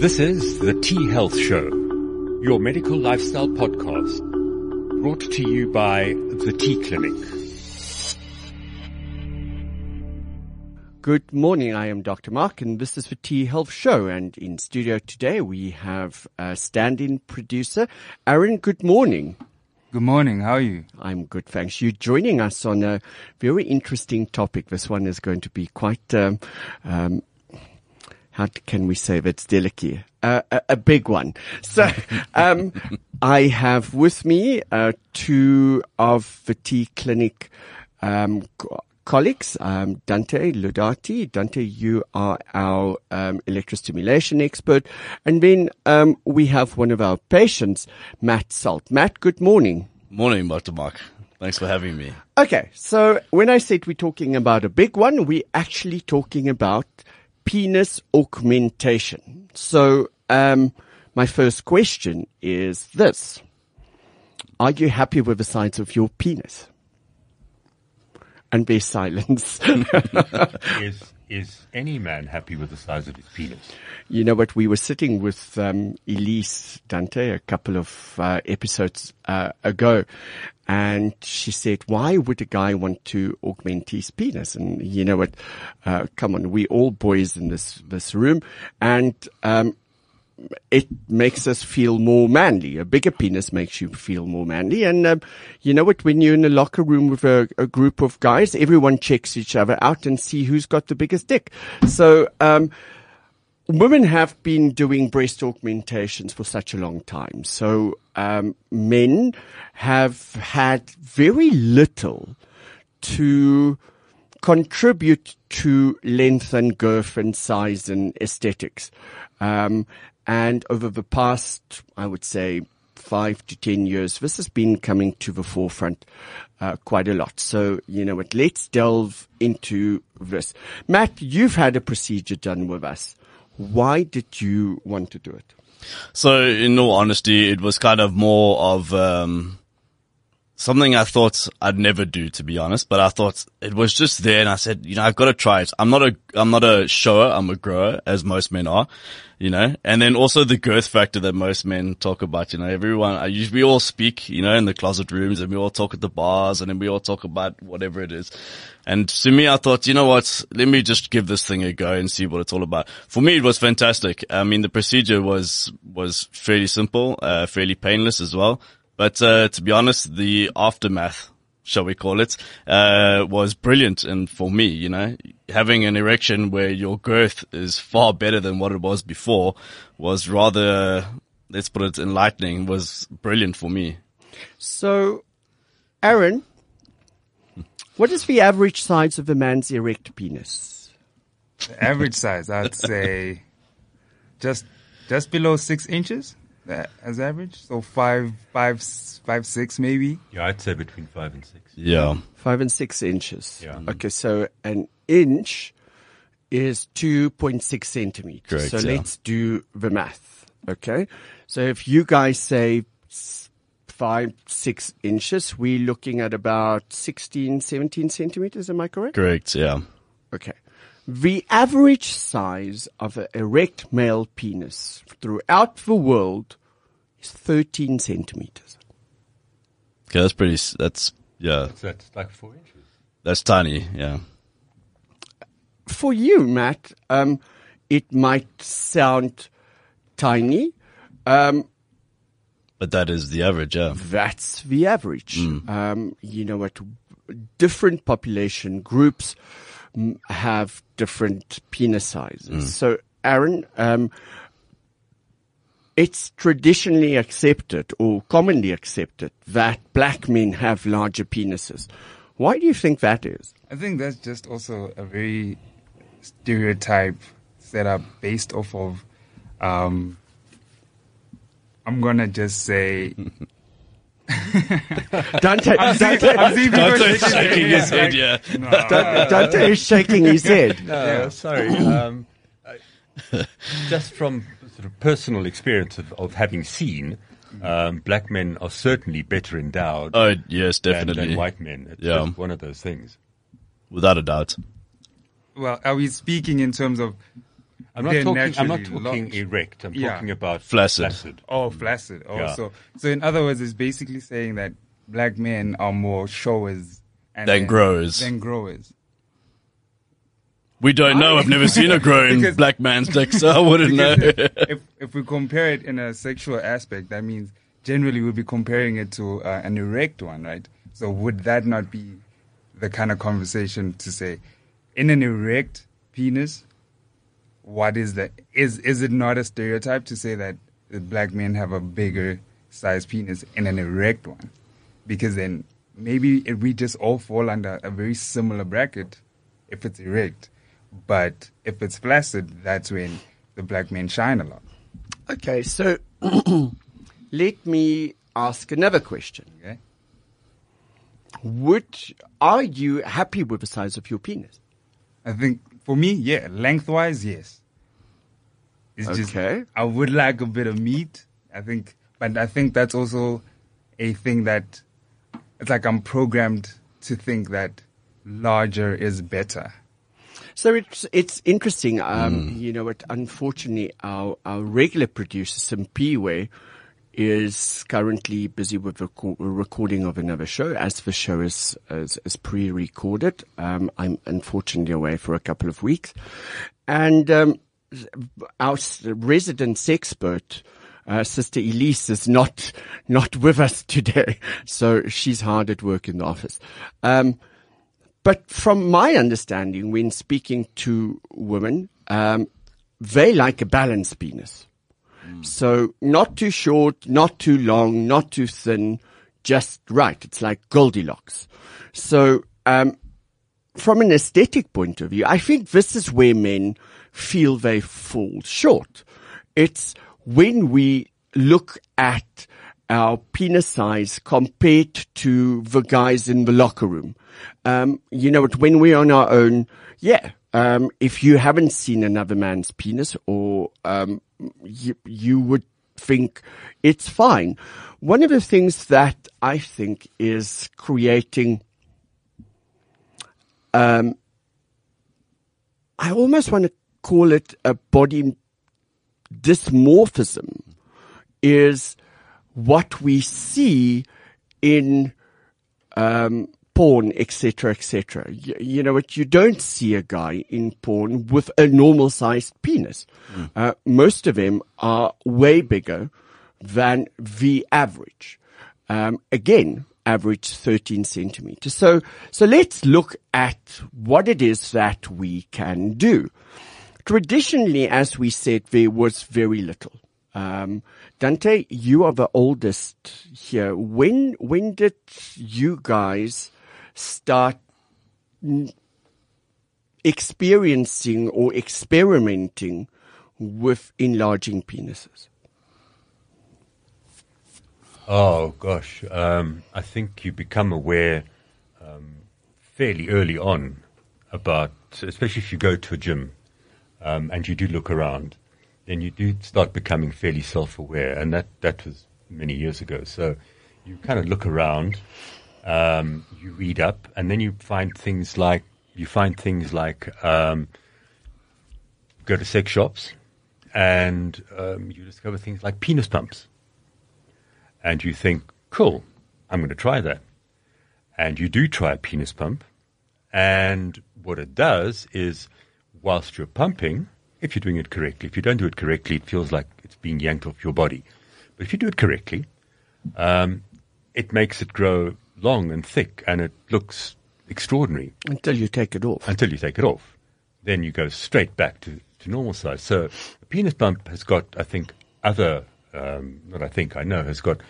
This is the T Health Show, your medical lifestyle podcast, brought to you by the T Clinic. Good morning. I am Dr. Mark, and this is the T Health Show. And in studio today, we have a stand-in producer, Aaron. Good morning. Good morning. How are you? I'm good, thanks. You're joining us on a very interesting topic. This one is going to be quite um, um, how can we say that's delicate? Uh, a, a, big one. So, um, I have with me, uh, two of the T Clinic, um, colleagues, um, Dante Laudati. Dante, you are our, um, electrostimulation expert. And then, um, we have one of our patients, Matt Salt. Matt, good morning. Morning, Dr. Mark. Thanks for having me. Okay. So when I said we're talking about a big one, we're actually talking about penis augmentation. So, um, my first question is this. Are you happy with the size of your penis? And there's silence. is, is any man happy with the size of his penis? You know what? We were sitting with um, Elise Dante a couple of uh, episodes uh, ago, and she said, why would a guy want to augment his penis? And you know what? Uh, come on, we all boys in this, this room. And, um, it makes us feel more manly. A bigger penis makes you feel more manly. And, um, you know what? When you're in a locker room with a, a, group of guys, everyone checks each other out and see who's got the biggest dick. So, um, women have been doing breast augmentations for such a long time. So um, men have had very little to contribute to length and girth and size and aesthetics. Um, and over the past, I would say, five to ten years, this has been coming to the forefront uh, quite a lot. So, you know what, let's delve into this. Matt, you've had a procedure done with us. Why did you want to do it? So, in all honesty, it was kind of more of um, something I thought I'd never do, to be honest. But I thought it was just there, and I said, you know, I've got to try it. I'm not a, I'm not a shower. I'm a grower, as most men are you know, and then also the girth factor that most men talk about, you know, everyone, I usually, we all speak, you know, in the closet rooms and we all talk at the bars and then we all talk about whatever it is. And to me, I thought, you know what, let me just give this thing a go and see what it's all about. For me, it was fantastic. I mean, the procedure was, was fairly simple, uh, fairly painless as well. But, uh, to be honest, the aftermath shall we call it, uh, was brilliant. And for me, you know, having an erection where your girth is far better than what it was before was rather, let's put it enlightening, was brilliant for me. So, Aaron, what is the average size of a man's erect penis? The average size, I'd say just, just below six inches as average. So five, five, five, six, maybe. Yeah, I'd say between five and six. Yeah, five and six inches. Yeah. Mm-hmm. Okay, so an inch is two point six centimeters. Correct, so yeah. let's do the math. Okay, so if you guys say five, six inches, we're looking at about 16, 17 centimeters. Am I correct? correct. Yeah. Okay. The average size of an erect male penis throughout the world is 13 centimeters. Okay, that's pretty. That's yeah. So that's like four inches. That's tiny. Yeah. For you, Matt, um, it might sound tiny. Um, But that is the average. Yeah. that's the average. Um, you know what? Different population groups mm, have different penis sizes. So, Aaron, um, it's traditionally accepted or commonly accepted that black men have larger penises. Why do you think that is? I think that's just also a very stereotype setup based off of, um, I'm gonna just say Dante, Dante, Dante's shaking his head. Yeah. Dante, Dante is shaking his head. No, sorry. Um, I- just from sort of personal experience of, of having seen, um, black men are certainly better endowed Oh yes, definitely. than white men. It's Yeah. one of those things. Without a doubt. well, are we speaking in terms of I'm not talking. I'm not talking large. erect. I'm Yeah. talking about Flaccid. flaccid. Oh, flaccid. Oh, Yeah. so so in other words, it's basically saying that black men are more showers and Than growers. Than growers. We don't know. I've never seen a growing Because- black man's dick, so I wouldn't know. If if we compare it in a sexual aspect, that means generally we'll be comparing it to uh, an erect one, right? So would that not be the kind of conversation to say, in an erect penis, what is the is is it not a stereotype to say that black men have a bigger size penis in an erect one? Because then maybe if we just all fall under a very similar bracket if it's erect. But if it's flaccid, that's when the black men shine a lot. Okay, so let me ask another question. Okay? Would are you happy with the size of your penis? I think for me, yeah, lengthwise, yes. It's just Okay. I would like a bit of meat. I think, but I think that's also a thing that it's like I'm programmed to think that larger is better. So it's it's interesting. Um, You know, what? Unfortunately, our our regular producer Simpiwe is currently busy with the recording of another show. As the show is is, is pre-recorded, um, I'm unfortunately away for a couple of weeks, and um, our resident expert. Uh, Sister Elise is not not with us today, so she's hard at work in the office. Um, but from my understanding, when speaking to women, um, they like a balanced penis. So not too short, not too long, not too thin, just right. It's like Goldilocks. So, um, from an aesthetic point of view, I think this is where men feel they fall short. It's when we look at our penis size compared to the guys in the locker room. Um, you know, when we're on our own, yeah, um, if you haven't seen another man's penis or, um, you, you would think it's fine. One of the things that I think is creating um, I almost want to call it a body dysmorphism is what we see in um, porn, etc., etc. You, you know what? You don't see a guy in porn with a normal sized penis. Uh, most of them are way bigger than the average. Um, again, average 13 centimeters. So, so let's look at what it is that we can do. Traditionally, as we said, there was very little. Um, Dante, you are the oldest here. When, when did you guys start experiencing or experimenting with enlarging penises? Oh gosh, um, I think you become aware um, fairly early on about, especially if you go to a gym um, and you do look around, then you do start becoming fairly self-aware, and that that was many years ago. So you kind of look around, um, you read up, and then you find things like you find things like um, go to sex shops, and um, you discover things like penis pumps and you think, cool, I'm going to try that. And you do try a penis pump. And what it does is, whilst you're pumping, if you're doing it correctly, if you don't do it correctly, it feels like it's being yanked off your body. But if you do it correctly, um, it makes it grow long and thick and it looks extraordinary Until you take it off. until you take it off. Then you go straight back to, to normal size. So the penis pump has got, I think, other, um, not I think, I know, has got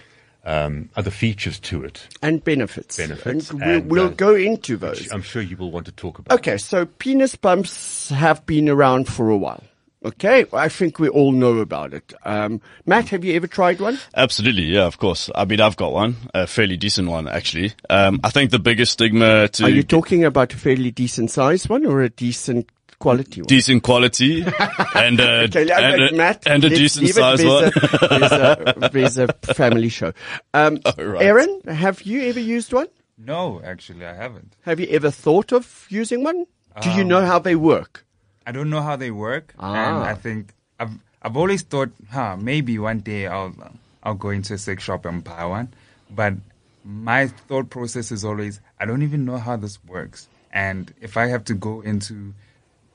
um, other features to it. and benefits. Benefits And we'll, we'll uh, go into those. I'm sure you will want to talk about. Okay, so penis pumps have been around for a while. Okay, I think we all know about it. Um, Matt, have you ever tried one? Absolutely, yeah, of course. I mean, I've got one, a fairly decent one, actually. Um, I think the biggest stigma to Are you talking about a fairly decent size one or a decent quality one? decent quality and, uh, Okay, uh, and, a, Matt, and a decent size There's one. A, there's, a, there's a family show. Um, right. Aaron, have you ever used one? No, actually, I haven't. Have you ever thought of using one? Do you know how they work? I don't know how they work, Ah. and I think I've I've always thought, huh, maybe one day I'll I'll go into a sex shop and buy one, but my thought process is always, I don't even know how this works, and if I have to go into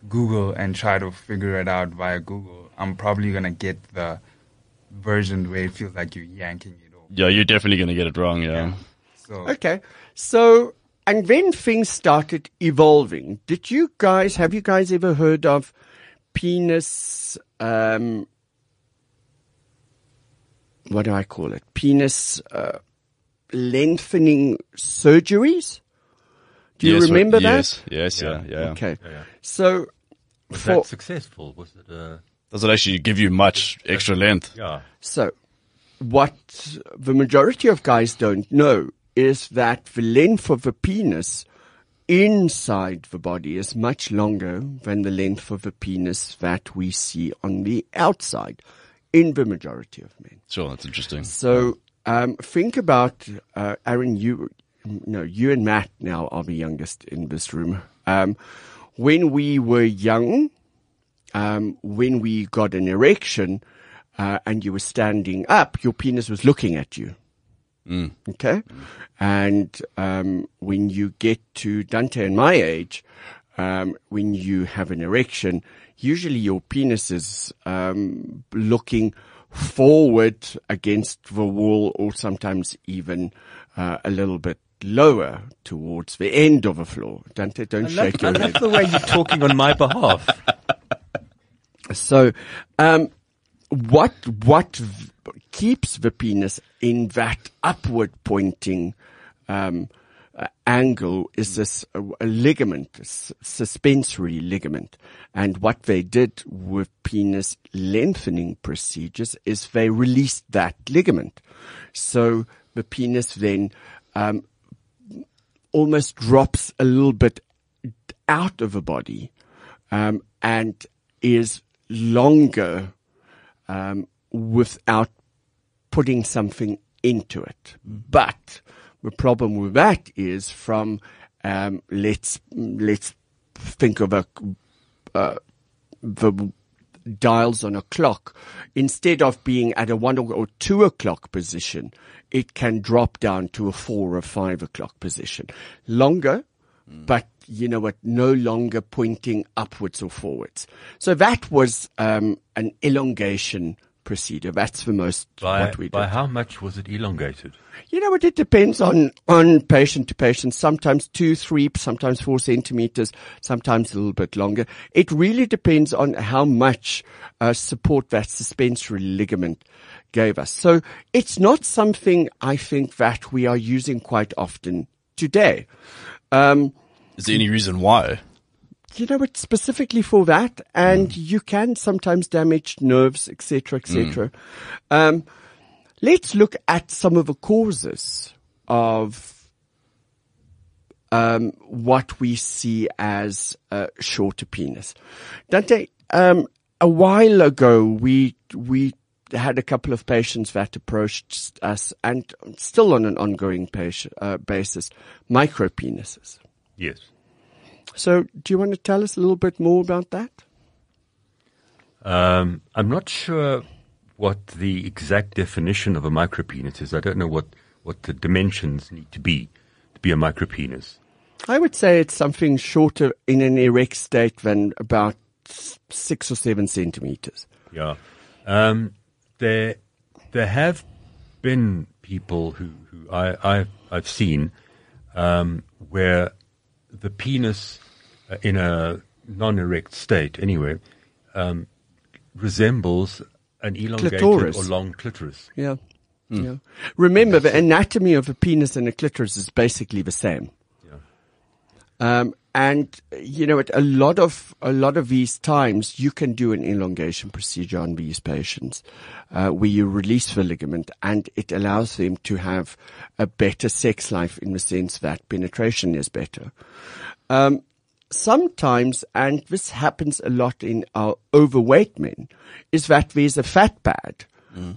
Google and try to figure it out via Google, I'm probably gonna get the version where it feels like you're yanking it off. Yeah, you're definitely going to get it wrong. Yeah. So Okay. So, and when things started evolving. Did you guys, have you guys ever heard of penis, um, what do I call it? Penis, uh, lengthening surgeries? Do you Yes, right. remember that? Yes, yes, yeah, yeah. Okay. Yeah. So, Was for, that successful? Was it? Uh, Does it actually give you much extra length? yeah. So, what the majority of guys don't know is that the length of the penis inside the body is much longer than the length of the penis that we see on the outside in the majority of men. Sure, that's interesting. So, um, think about, uh, Aaron, you, no, you and Matt now are the youngest in this room. Um, when we were young, um, when we got an erection, uh, and you were standing up, your penis was looking at you. Okay. And, um, when you get to Dante and my age, um, when you have an erection, usually your penis is, um, looking forward against the wall or sometimes even, uh, a little bit lower towards the end of the floor. Dante, don't I shake love, I your love head. the way you're talking on my behalf. So, um, what what v- keeps the penis in that upward pointing um, uh, angle is this a, ligament, a s- suspensory ligament, and what they did with penis lengthening procedures is they released that ligament, so the penis then um, almost drops a little bit out of the body um, and is longer um, without putting something into it. But the problem with that is from um, let's let's think of a uh, the dials on a clock. Instead of being at a one or two o'clock position, it can drop down to a four or five o'clock position. Longer, but you know what, no longer pointing upwards or forwards. So that was um, an elongation procedure. That's the most By, what we by how much was it elongated? You know what? It depends on, on patient to patient. Sometimes two, three, sometimes four centimeters, sometimes a little bit longer. It really depends on how much uh, support that suspensory ligament gave us. So it's not something I think that we are using quite often today. Um, Is there any reason why? You know, it's specifically for that, and you can sometimes damage nerves, etc., etc. Um, let's look at some of the causes of um, what we see as a shorter penis. Dante, um, a while ago, we we had a couple of patients that approached us, and still on an ongoing patient, uh, basis, micro penises. Yes. So, do you want to tell us a little bit more about that? Um, I'm not sure what the exact definition of a micropenis is. I don't know what, what the dimensions need to be to be a micropenis. I would say it's something shorter in an erect state than about six or seven centimeters. Yeah. Um, there, there have been people who, who I, I've, I've seen um, where the penis in a non-erect state, anyway, um, resembles an elongated Clitoris. or long clitoris. Yeah. Yeah. Remember, the anatomy of a penis and a clitoris is basically the same. Yeah. Um, and you know, at a lot of a lot of these times, you can do an elongation procedure on these patients, uh, where you release the ligament, and it allows them to have a better sex life in the sense that penetration is better. Um, sometimes, and this happens a lot in our overweight men, is that there's a fat pad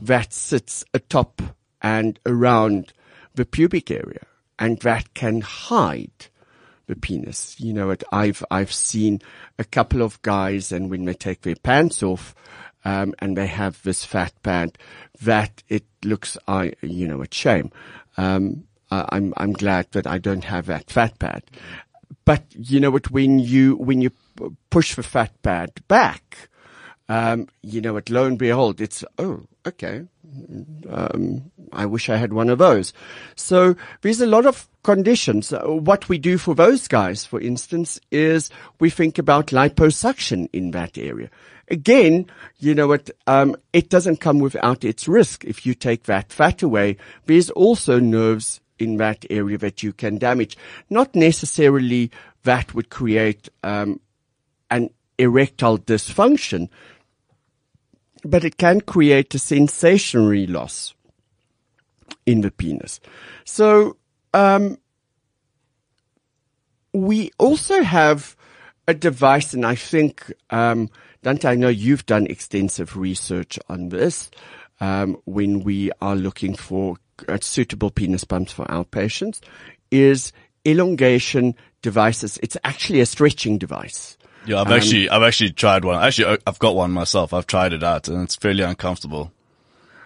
that sits atop and around the pubic area, and that can hide the penis. You know, it, I've, I've seen a couple of guys and when they take their pants off, um, and they have this fat pad that it looks, I, you know, a shame. Um, I'm, I'm glad that I don't have that fat pad. But you know what, when you, when you push the fat pad back, um, you know what, lo and behold, it's, oh, okay. Um, I wish I had one of those. So there's a lot of conditions. Uh, What we do for those guys, for instance, is we think about liposuction in that area. Again, you know what, um, it doesn't come without its risk. If you take that fat away, there's also nerves in that area that you can damage. Not necessarily that would create, um, an erectile dysfunction, but it can create a sensationary loss in the penis. So, um, we also have a device, and I think, um, Dante, I know you've done extensive research on this. Um, when we are looking for suitable penis pumps for our patients, is elongation devices. It's actually a stretching device. Yeah, I've actually, I've actually tried one. Actually, I- I've got one myself. I've tried it out and it's fairly uncomfortable.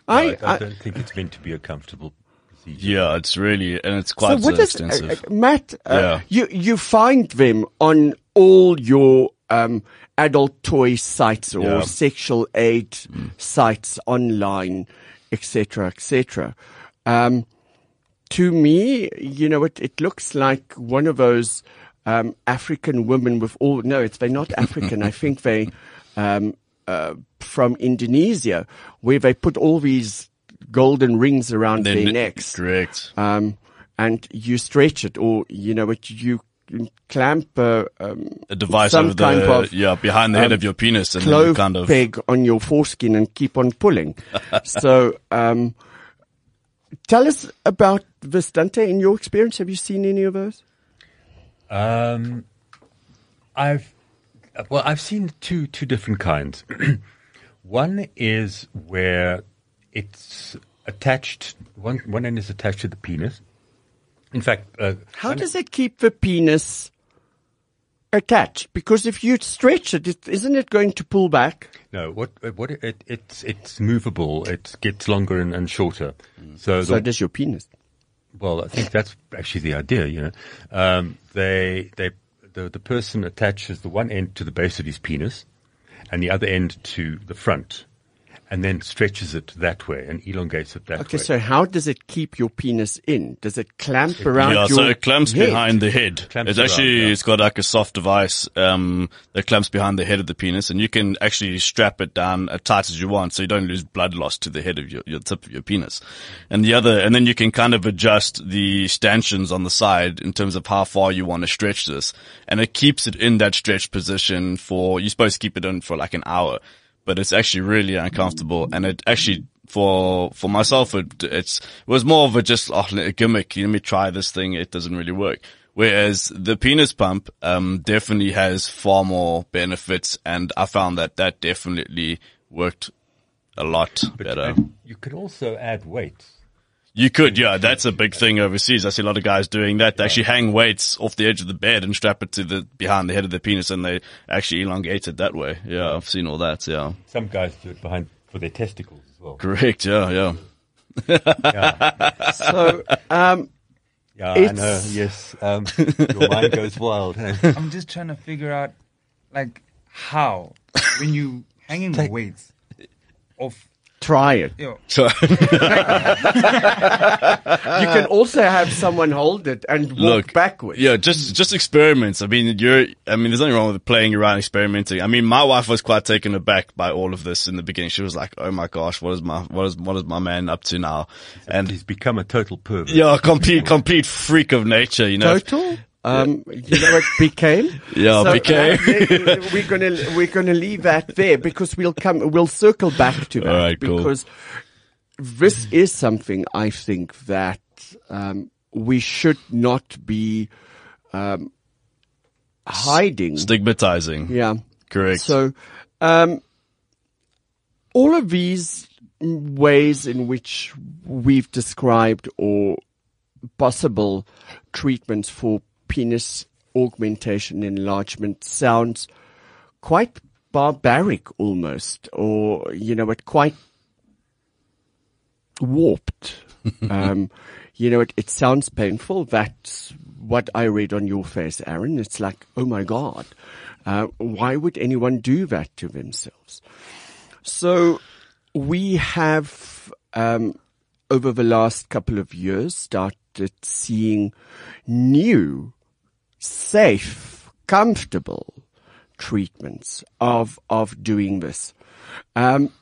I, I, I, don't think it's meant to be a comfortable procedure. Yeah, it's really, and it's so quite what uh, is, uh, uh, Matt, uh, Yeah. you, you find them on all your, um, adult toy sites or Yeah. sexual aid sites online, etc., etc. Um, to me, you know, it, it looks like one of those, um, African women with all, no, it's, they're not African. I think they, um, uh, from Indonesia, where they put all these golden rings around Then- their necks Correct. um, and you stretch it, or you know, it, you clamp a, um, A device some over the, kind of yeah, behind the head um, of your penis and then kind of, peg on your foreskin and keep on pulling. so, um, tell us about this, Dante. In your experience, have you seen any of those? Um, I've well, I've seen two two different kinds. one is where it's attached. One one end is attached to the penis. In fact, uh, How does it keep the penis attached? Because if you stretch it, it isn't it going to pull back? no, what what it, it it's it's movable. It gets longer and, and shorter. So, So the, does your penis. Well, I think that's actually the idea. You know, um, they they the the person attaches the one end to the base of his penis, and the other end to the front, and then stretches it that way and elongates it that Okay, way. Okay, so how does it keep your penis in? Does it clamp around yeah, your so it clamps head? behind the head. Clamps it's actually, around, yeah. it's got like a soft device, um, that clamps behind the head of the penis and you can actually strap it down as tight as you want so you don't lose blood loss to the head of your, your tip of your penis. And the other, and then you can kind of adjust the stanchions on the side in terms of how far you want to stretch this. And it keeps it in that stretched position for, you're supposed to keep it in for like an hour, but it's actually really uncomfortable and it actually, for for myself, it it's it was more of a just oh, a gimmick. Let me try this thing. It doesn't really work. Whereas the penis pump um, definitely has far more benefits, and I found that that definitely worked a lot But better. you can also add weights. You could, yeah. That's a big thing overseas. I see a lot of guys doing that. They actually hang weights off the edge of the bed and strap it to the behind the head of the penis, and they actually elongate it that way. Yeah, I've seen all that. Yeah, Some guys do it behind for their testicles as well. correct. Yeah, yeah. So, um, Yeah, I know. Yes, um, your mind goes wild. I'm just trying to figure out, like, how when you hanging weights off, try it. you So, You can also have someone hold it and walk Look, backwards. Yeah, just just experiments. I mean, you're. I mean, there's nothing wrong with playing around, experimenting. I mean, my wife was quite taken aback by all of this in the beginning. She was like, "Oh my gosh, what is my what is what is my man up to now?" and And he's become a total pervert. yeah, complete complete freak of nature. You know, Total. Um, you know what became? Yeah, became. uh, we're gonna we're gonna leave that there because we'll come we'll circle back to that right, cool. because this is something I think that um, we should not be um, hiding. stigmatizing. Yeah. Correct. So, um, all of these ways in which we've described or possible treatments for penis augmentation enlargement sounds quite barbaric almost, or, you know, it quite warped. um, you know, it, it sounds painful. That's what I read on your face, Aaron. It's like, oh my God, uh, why would anyone do that to themselves? So we have, um, over the last couple of years started seeing new, safe, comfortable treatments of, of doing this. Um,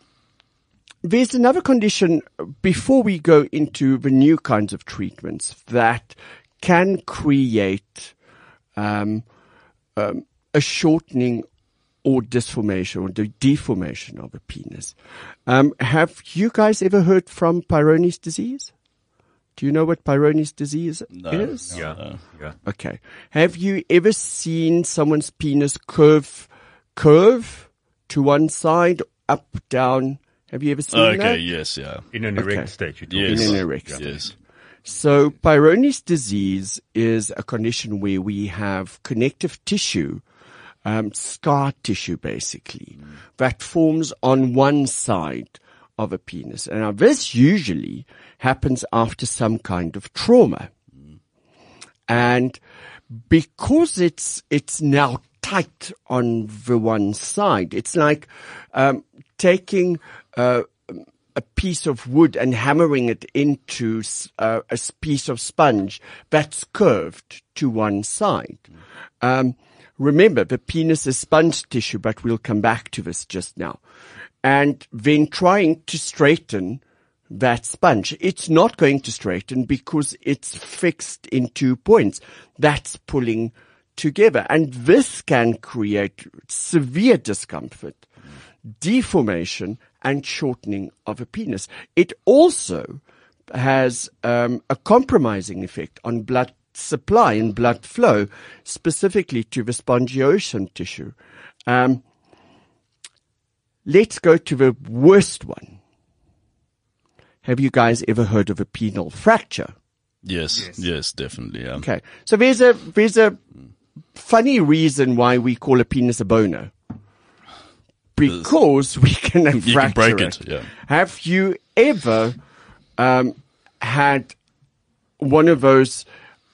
there's another condition before we go into the new kinds of treatments that can create um, um, a shortening or disformation or the deformation of a penis. Um, have you guys ever heard from Peyronie's disease? Do you know what Peyronie's disease No. is? Yeah, No. yeah. Okay. Have you ever seen someone's penis curve, curve to one side, up, down? Have you ever seen Okay, that? Okay. Yes, yeah. In an Okay. erect state, you're talking Yes. In an about. erect Yeah. state. Yes. So Peyronie's disease is a condition where we have connective tissue, um, scar tissue basically, that forms on one side of a penis. And now this usually happens after some kind of trauma. And because it's, it's now tight on the one side, it's like, um, taking, uh, a piece of wood and hammering it into uh, a piece of sponge that's curved to one side. Um, remember, the penis is sponge tissue, but we'll come back to this just now. And then trying to straighten that sponge. It's not going to straighten because it's fixed in two points. That's pulling together. And this can create severe discomfort deformation and shortening of a penis. It also has um, a compromising effect on blood supply and blood flow, specifically to the spongiosum tissue. Um, let's go to the worst one. Have you guys ever heard of a penile fracture? Yes, Yes. yes, definitely, yeah. Okay, so there's a there's a funny reason why we call a penis a boner. Because we can You fracture can break it, yeah. Have you ever um, had one of those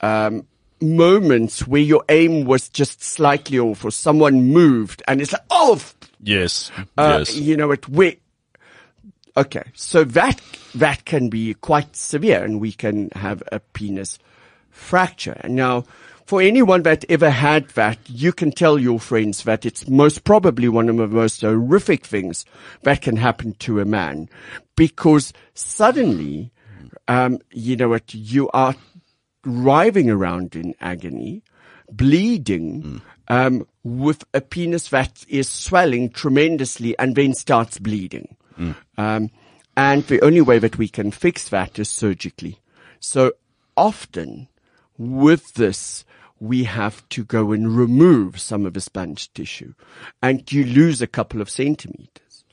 um, moments where your aim was just slightly off, or someone moved, and it's like, oh, f- Yes, uh, yes. you know, it we Okay, so that that can be quite severe, and we can have a penis fracture. And now, for anyone that ever had that, you can tell your friends that it's most probably one of the most horrific things that can happen to a man, because suddenly, um, you know what, you are writhing around in agony, bleeding, um, with a penis that is swelling tremendously and then starts bleeding. Um, and the only way that we can fix that is surgically. So often with this, we have to go and remove some of the sponge tissue and you lose a couple of centimeters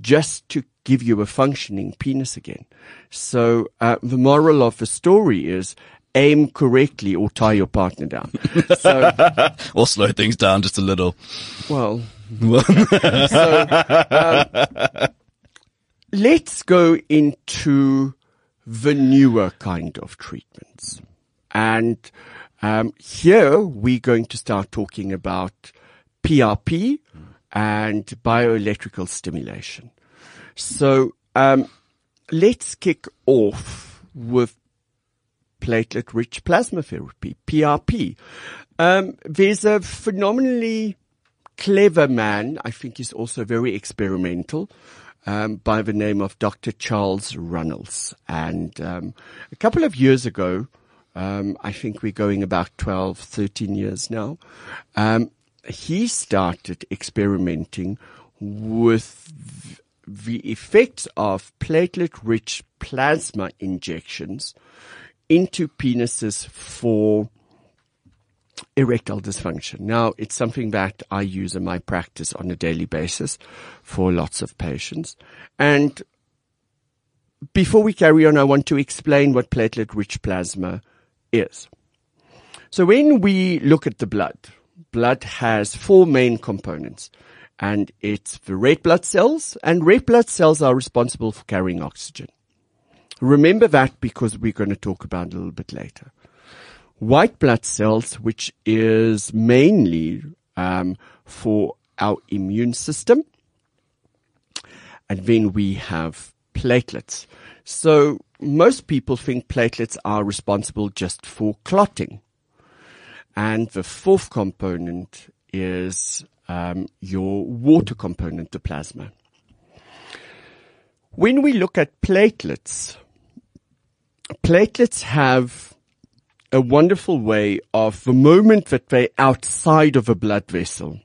just to give you a functioning penis again. So uh, the moral of the story is aim correctly or tie your partner down. so, Or slow things down just a little. well, so um, let's go into the newer kind of treatments. And um, here we're going to start talking about PRP and bioelectrical stimulation. So um, let's kick off with platelet rich plasma therapy, PRP. Um, there's a phenomenally clever man, I think he's also very experimental, um, by the name of Dr. Charles Runnels. And um, a couple of years ago, um, I think we're going about 12, 13 years now, um, he started experimenting with the effects of platelet-rich plasma injections into penises for erectile dysfunction. Now, it's something that I use in my practice on a daily basis for lots of patients. And before we carry on, I want to explain what platelet-rich plasma is. So when we look at the blood, blood has four main components and it's the red blood cells and red blood cells are responsible for carrying oxygen. Remember that because we're going to talk about it a little bit later. White blood cells, which is mainly um, for our immune system. And then we have platelets. So most people think platelets are responsible just for clotting. And the fourth component is um, your water component, the plasma. When we look at platelets, platelets have a wonderful way of the moment that they're outside of a blood vessel,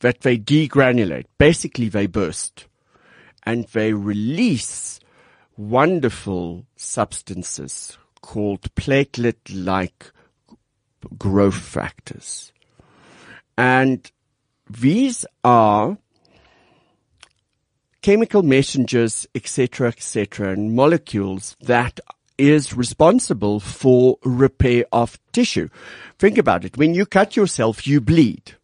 that they degranulate. Basically, they burst and they release wonderful substances called platelet-like growth factors. And these are chemical messengers, etc., etc., and molecules that is responsible for repair of tissue. Think about it. When you cut yourself, you bleed.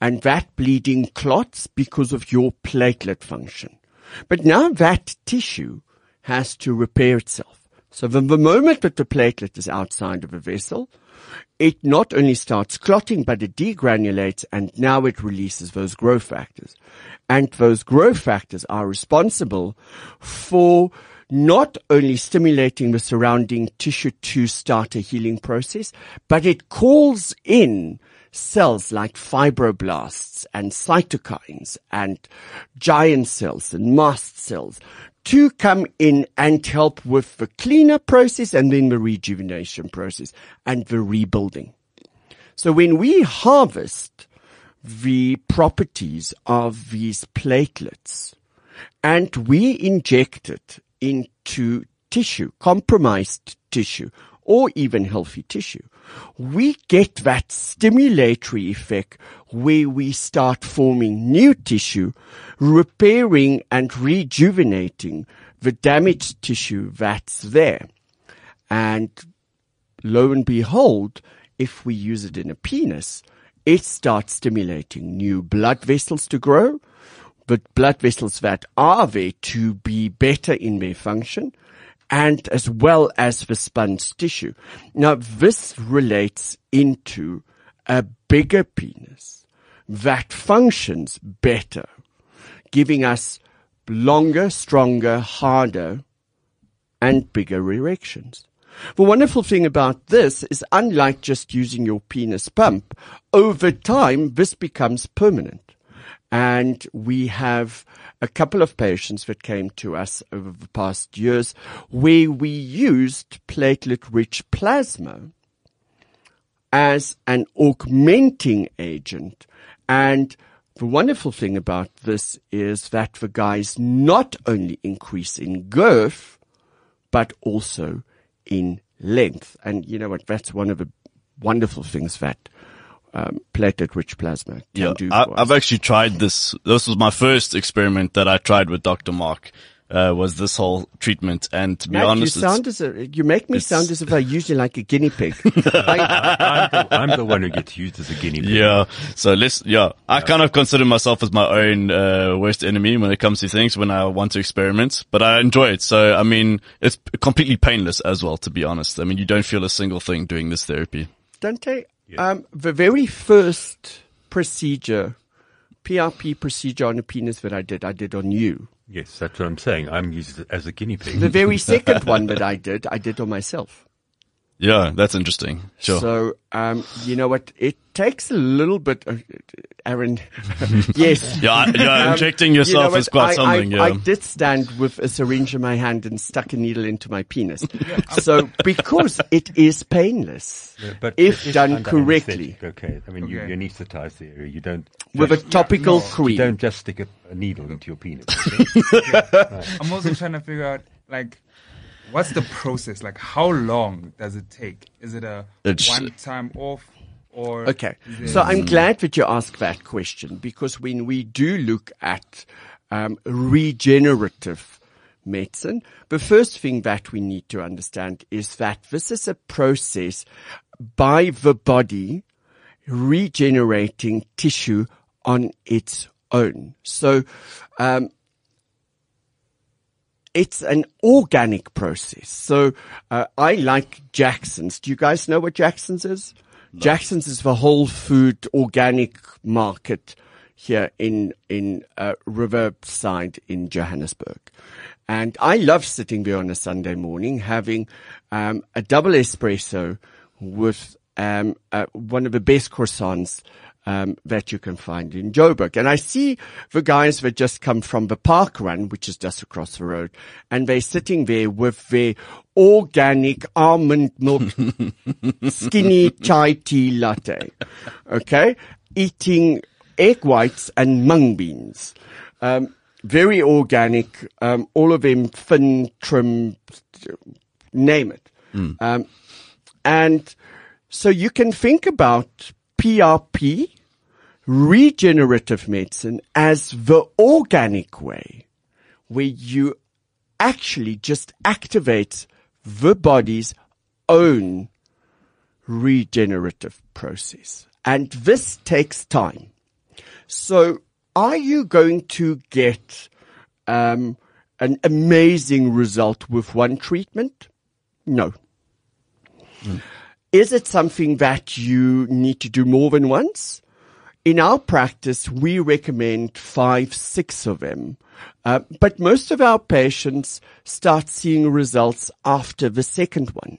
And that bleeding clots because of your platelet function. But now that tissue has to repair itself. So from the moment that the platelet is outside of a vessel, it not only starts clotting, but it degranulates and now it releases those growth factors. And those growth factors are responsible for not only stimulating the surrounding tissue to start a healing process, but it calls in cells like fibroblasts and cytokines and giant cells and mast cells to come in and help with the cleanup process and then the rejuvenation process and the rebuilding. So when we harvest the properties of these platelets and we inject it into tissue, compromised tissue, or even healthy tissue, we get that stimulatory effect where we start forming new tissue, repairing and rejuvenating the damaged tissue that's there. And lo and behold, if we use it in a penis, it starts stimulating new blood vessels to grow, but blood vessels that are there to be better in their function, and as well as the sponge tissue. Now, this relates into a bigger penis that functions better, giving us longer, stronger, harder, and bigger erections. The wonderful thing about this is unlike just using your penis pump, over time this becomes permanent. And we have a couple of patients that came to us over the past years where we used platelet rich plasma as an augmenting agent. And the wonderful thing about this is that the guys not only increase in girth, but also in length. And you know what? That's one of the wonderful things that um, platelet-rich plasma can Yeah, do. I, for I've actually tried this. This was my first experiment that I tried with Dr. Mark. Uh, was this whole treatment, and to be Matt, honest, you sound as a, you make me sound as if I use you like a guinea pig. I, I'm, the, I'm the one who gets used as a guinea pig. Yeah. So let's, yeah, I kind of consider myself as my own, uh, worst enemy when it comes to things when I want to experiment, but I enjoy it. So, I mean, it's completely painless as well, to be honest. I mean, you don't feel a single thing doing this therapy. Dante, um, the very first procedure, PRP procedure on a penis that I did, I did on you. Yes, that's what I'm saying. I'm used as a guinea pig. The very second one that I did, I did on myself. Yeah, that's interesting. Sure. So, um, you know what? It takes a little bit, uh, Aaron. yes. yeah, yeah, Um, injecting you know yourself what? is quite I, something. I, yeah. I did stand with a syringe in my hand and stuck a needle into my penis. so, because it is painless, But if done correctly, Okay, I mean you, Okay. you anesthetize the area. You don't with a just- topical no, you you cream. don't just stick a, a needle into your penis. I'm also trying to figure out like what's the process? Like how long does it take? Is it a It's- one time off or Okay. So I'm glad that you asked that question because when we do look at um, regenerative medicine, the first thing that we need to understand is that this is a process by the body regenerating tissue on its own. So, um, it's an organic process. So, uh, I like Jackson's. Do you guys know what Jackson's is? Jackson's is the whole food organic market here in in uh, Riverside in Johannesburg, and I love sitting there on a Sunday morning having um, a double espresso with um, uh, one of the best croissants um, that you can find in Joburg. And I see the guys that just come from the park run, which is just across the road, and they're sitting there with their organic almond milk skinny chai tea latte. Okay. Eating egg whites and mung beans. Um, very organic, um, all of them thin, trim, name it. Um, and so you can think about PRP, regenerative medicine, as the organic way where you actually just activate the body's own regenerative process. And this takes time. So are you going to get um, an amazing result with one treatment? No. Is it something that you need to do more than once? In our practice, we recommend five, six of them. Uh, but most of our patients start seeing results after the second one.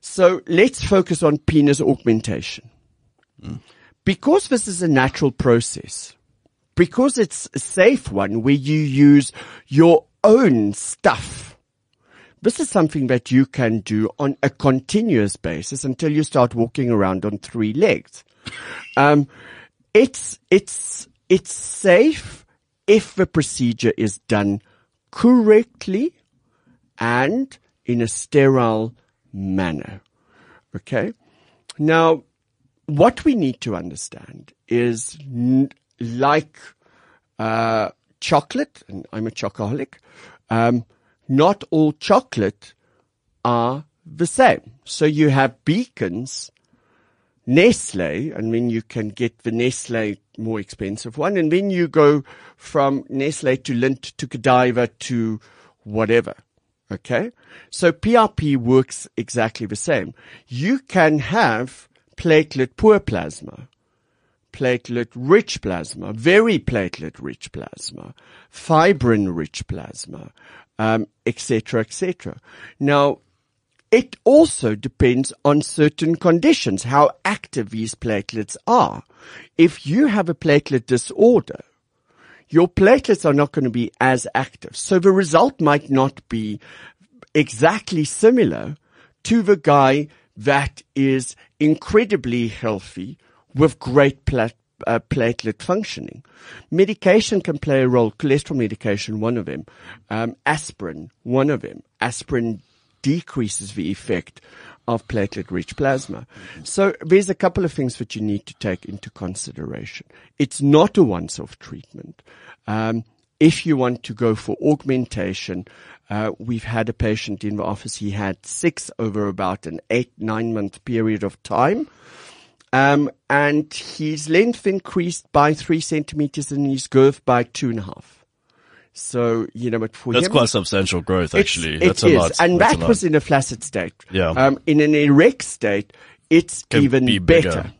So let's focus on penis augmentation. Because this is a natural process, because it's a safe one where you use your own stuff, this is something that you can do on a continuous basis until you start walking around on three legs. Um, it's, it's, it's safe if the procedure is done correctly and in a sterile manner. Okay. Now, what we need to understand is n- like, uh, chocolate, and I'm a chocoholic, um, not all chocolate are the same. So you have Beacons, Nestle, and then you can get the Nestle more expensive one, and then you go from Nestle to Lindt to Godiva to whatever. Okay. So PRP works exactly the same. You can have platelet poor plasma, platelet rich plasma, very platelet rich plasma, fibrin rich plasma, um, etc., etc. Now, it also depends on certain conditions, how active these platelets are. If you have a platelet disorder, your platelets are not going to be as active. So the result might not be exactly similar to the guy that is incredibly healthy with great uh, platelet functioning. Medication can play a role. Cholesterol medication, one of them. Um, aspirin, one of them. Aspirin decreases the effect of platelet-rich plasma. So there's a couple of things that you need to take into consideration. It's not a once-off treatment. Um, if you want to go for augmentation, uh, we've had a patient in the office. He had six over about an eight, nine month period of time. Um, and his length increased by three centimeters and his girth by two and a half. So, you know, but for That's him, quite substantial growth, it's- actually. it That's a is, lot. And That's a that lot. was in a flaccid state. Yeah. Um, in an erect state, it's Can even be bigger. better.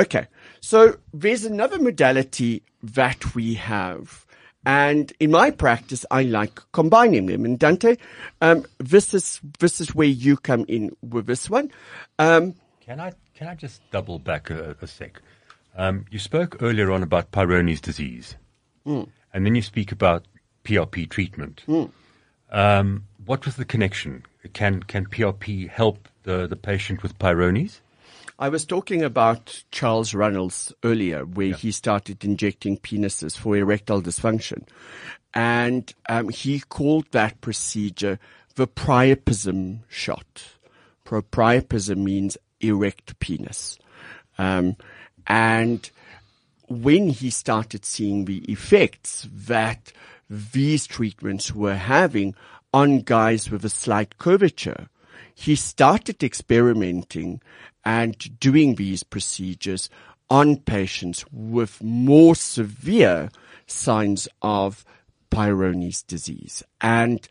Okay. So there's another modality that we have. And in my practice, I like combining them. And Dante, um, this is, this is where you come in with this one. Um, Can I can I just double back a, a sec? Um, you spoke earlier on about Peyronie's disease, and then you speak about PRP treatment. Um, what was the connection? Can can PRP help the, the patient with Peyronie's? I was talking about Charles Runels earlier, where he started injecting penises for erectile dysfunction. And um, he called that procedure the priapism shot. Pro- Priapism means erect penis. Um, and when he started seeing the effects that these treatments were having on guys with a slight curvature, he started experimenting and doing these procedures on patients with more severe signs of Peyronie's disease. And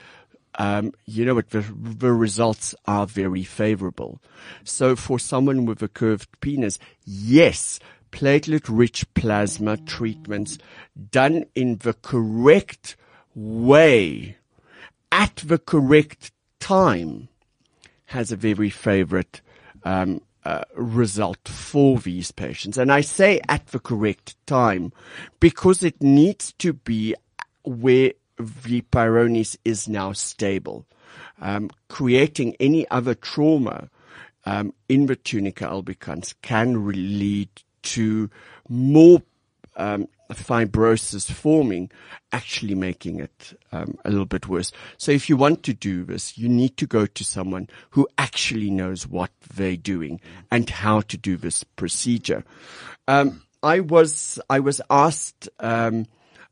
um, you know what, the, the results are very favorable. So for someone with a curved penis, yes, platelet rich plasma treatments done in the correct way at the correct time has a very favorite um, uh, result for these patients. And I say at the correct time because it needs to be where the Peyronie's is now stable. Um, creating any other trauma um, in the tunica albuginea can lead to more um, fibrosis forming, actually making it um, a little bit worse. So if you want to do this, you need to go to someone who actually knows what they're doing and how to do this procedure. Um, I was I was asked um,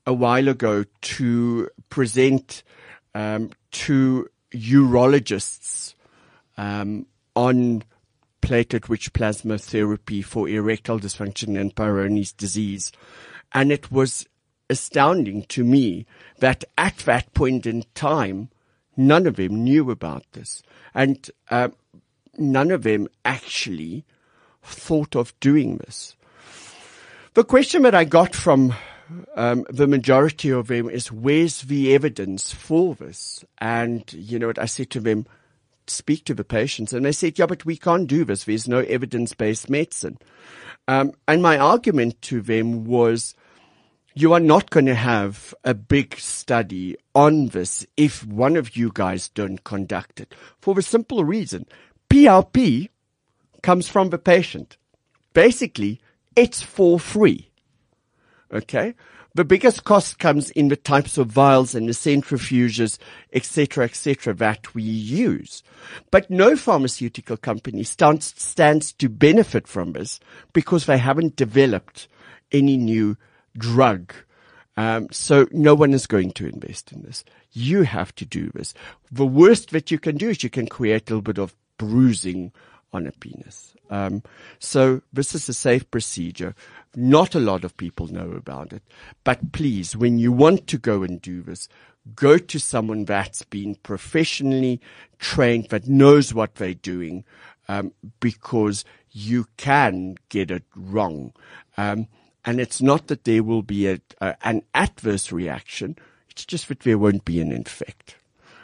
a while ago to present um, to urologists um, on platelet-rich plasma therapy for erectile dysfunction and Peyronie's disease. And it was astounding to me that at that point in time, none of them knew about this. And uh, none of them actually thought of doing this. The question that I got from um, the majority of them is, where's the evidence for this? And, you know what, I said to them, speak to the patients. And they said, yeah, but we can't do this. There's no evidence-based medicine. Um, and my argument to them was, you are not going to have a big study on this if one of you guys don't conduct it for the simple reason PRP comes from the patient. Basically, it's for free. Okay. The biggest cost comes in the types of vials and the centrifuges, etc., etc., that we use. But no pharmaceutical company stands, stands to benefit from this because they haven't developed any new drug. Um, so no one is going to invest in this. You have to do this. The worst that you can do is you can create a little bit of bruising on a penis. Um, so this is a safe procedure. Not a lot of people know about it, but please, when you want to go and do this, go to someone that's been professionally trained, that knows what they're doing, um, because you can get it wrong. Um, and it's not that there will be a, a, an adverse reaction. It's just that there won't be an infect.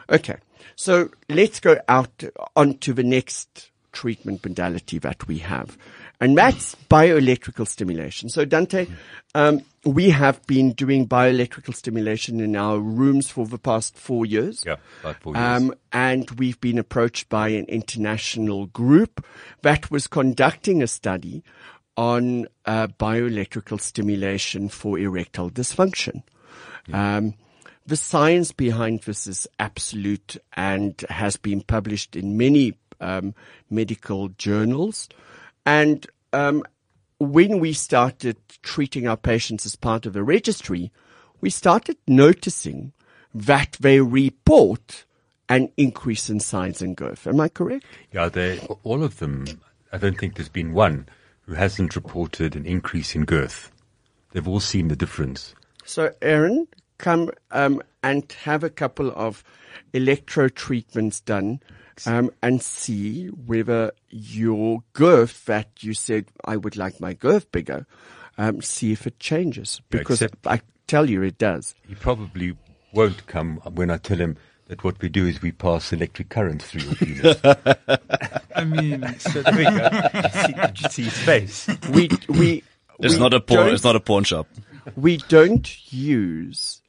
Okay. So let's go out onto the next treatment modality that we have. And that's bioelectrical stimulation. So Dante, um, we have been doing bioelectrical stimulation in our rooms for the past four years. Yeah, about four years. Um, and we've been approached by an international group that was conducting a study on uh, bioelectrical stimulation for erectile dysfunction. Um, the science behind this is absolute and has been published in many um, medical journals. And um, when we started treating our patients as part of the registry, we started noticing that they report an increase in size and girth. Am I correct? Yeah, they all of them. I don't think there's been one who hasn't reported an increase in girth. They've all seen the difference. So, Aaron, come um, and have a couple of electro treatments done um, and see whether your girth that you said, I would like my girth bigger, um, see if it changes. Because Except- I tell you it does. He probably won't come when I tell him that what we do is we pass electric current through your penis. I mean, so there we go. See, did you see his face? We, we, It's we not a porn. It's not a pawn shop. we don't use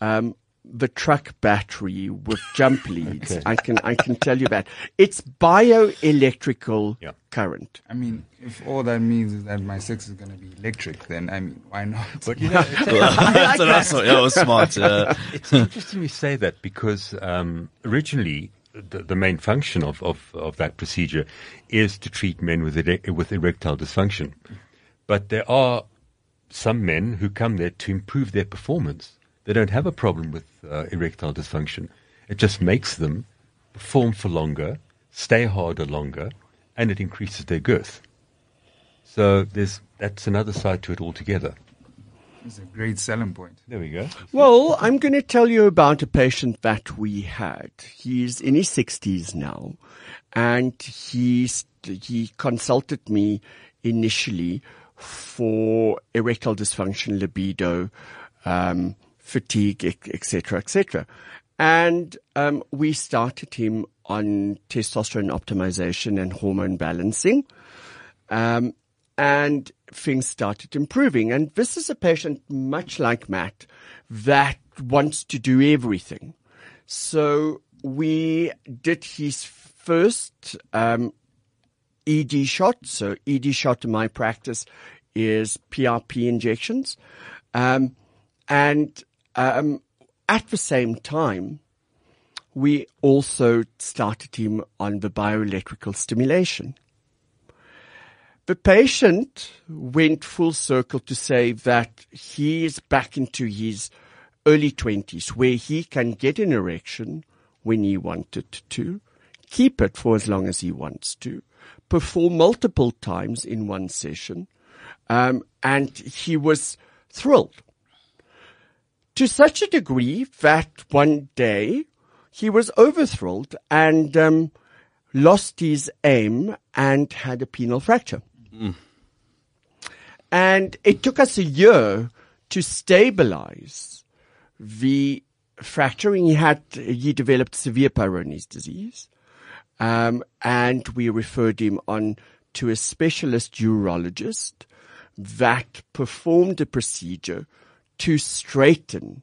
um, the truck battery with jump leads. I can I can tell you that it's bioelectrical Yeah. current. I mean, if all that means is that my sex is going to be electric, then I mean, why not? But you know, That's what I thought. Yeah, it was smart. Yeah. it's interesting you say that because um, originally the, the main function of, of, of that procedure is to treat men with ere- with erectile dysfunction, but there are some men who come there to improve their performance. They don't have a problem with uh, erectile dysfunction. It just makes them perform for longer, stay harder longer, and it increases their girth. So there's that's another side to it altogether. It's a great selling point. There we go. Well, I'm going to tell you about a patient that we had. He's in his 60s now, and he's, he consulted me initially for erectile dysfunction, libido, um, fatigue, etc., etc. And um, we started him on testosterone optimization and hormone balancing. Um, and things started improving. And this is a patient, much like Matt, that wants to do everything. So we did his first um, ED shot. So ED shot in my practice is PRP injections. Um, and um, at the same time, we also started him on the bioelectrical stimulation. The patient went full circle to say that he is back into his early 20s where he can get an erection when he wanted to, keep it for as long as he wants to, perform multiple times in one session, um, and he was thrilled. To such a degree that one day he was overthrilled and um, lost his aim and had a penile fracture. And it took us a year to stabilize the fracturing. He had, he developed severe Peyronie's disease. Um, and we referred him on to a specialist urologist that performed a procedure to straighten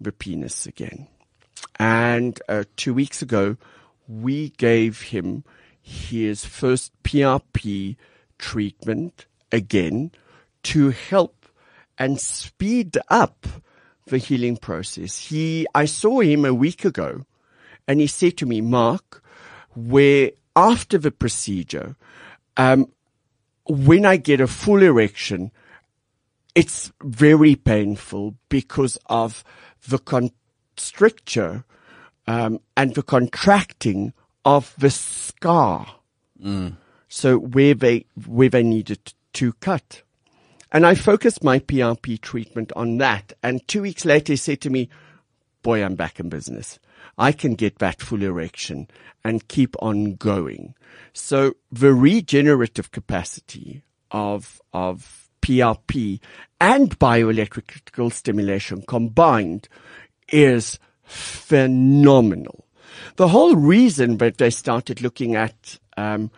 the penis again. And uh, two weeks ago, we gave him his first PRP treatment again to help and speed up the healing process. He, I saw him a week ago and he said to me, Mark, where after the procedure, um, when I get a full erection, it's very painful because of the constricture um, and the contracting of the scar. Mm. So where they where they needed to cut. And I focused my PRP treatment on that. And two weeks later, he said to me, boy, I'm back in business. I can get that full erection and keep on going. So the regenerative capacity of, of PRP and bioelectrical stimulation combined is phenomenal. The whole reason that they started looking at um,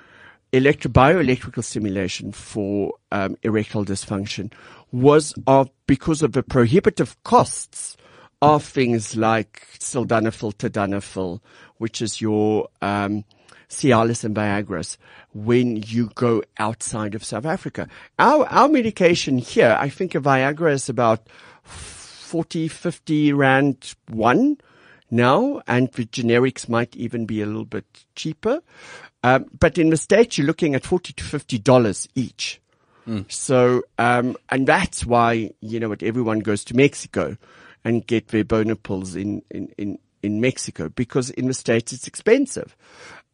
electro bioelectrical stimulation for um, erectile dysfunction was of because of the prohibitive costs of things like sildenafil, tadalafil, which is your um, Cialis and Viagra's when you go outside of South Africa. Our our medication here, I think a Viagra is about 40, 50 rand one now, and the generics might even be a little bit cheaper. Um, but in the States, you're looking at 40 to $50 each. Mm. So, um, and that's why, you know what, everyone goes to Mexico and get their boner pills in, in, in, in Mexico because in the States it's expensive.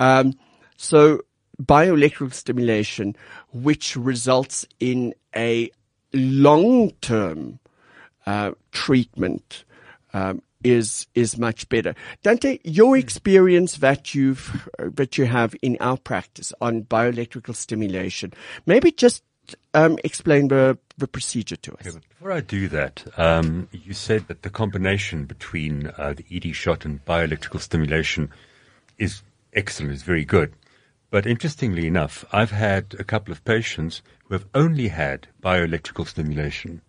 Um, so bioelectrical stimulation, which results in a long-term, uh, treatment, um, is is much better. Dante, your experience that you've that you have in our practice on bioelectrical stimulation, maybe just um, explain the the procedure to us. Okay, before I do that, um, you said that the combination between uh, the ED shot and bioelectrical stimulation is excellent, is very good. But interestingly enough, I've had a couple of patients who have only had bioelectrical stimulation,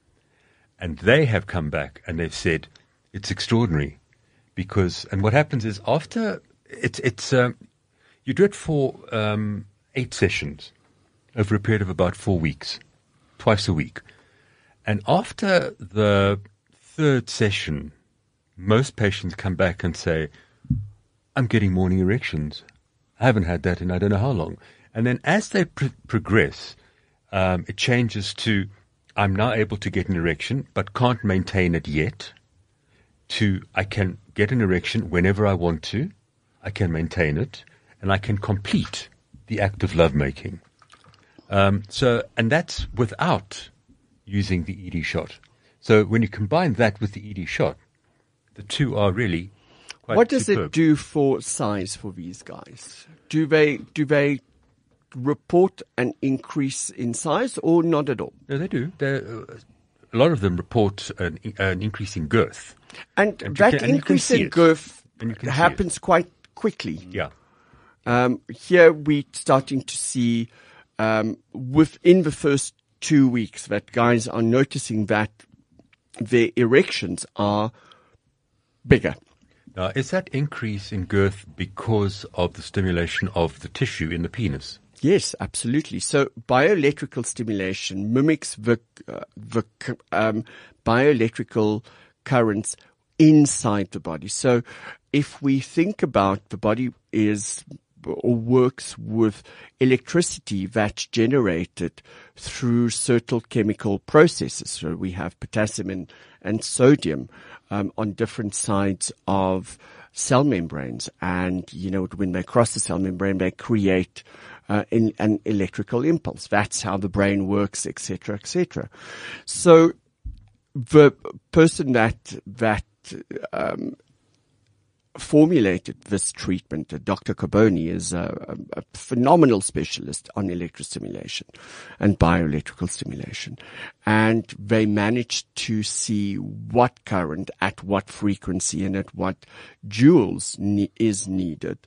and they have come back and they've said it's extraordinary because, and what happens is after it's, it's, um, you do it for um, eight sessions over a period of about four weeks, twice a week. And after the third session, most patients come back and say, I'm getting morning erections. I haven't had that in I don't know how long. And then as they pr- progress, um, it changes to I'm now able to get an erection, but can't maintain it yet to I can get an erection whenever I want to, I can maintain it, and I can complete the act of lovemaking. Um, so, and that's without using the ED shot. So when you combine that with the ED shot, the two are really quite What does superb. it do for size for these guys? Do they do they report an increase in size or not at all? No, they do. They're, uh, a lot of them report an, an increase in girth. And, And that can- and increase see in girth And you can see happens quite quickly. Yeah. Um, here we're starting to see um, within the first two weeks that guys are noticing that their erections are bigger. Now, is that increase in girth because of the stimulation of the tissue in the penis? Yes, absolutely. So bioelectrical stimulation mimics the, uh, the um, bioelectrical currents inside the body. So if we think about the body is or works with electricity that's generated through certain chemical processes. So we have potassium and, and sodium um, on different sides of cell membranes, and you know when they cross the cell membrane, they create uh, in, an electrical impulse. That's how the brain works, etc., etc. So the person that that um, formulated this treatment, uh, Dr. Carboni, is a, a, a phenomenal specialist on electrostimulation and bioelectrical stimulation. And they managed to see what current at what frequency and at what joules ne- is needed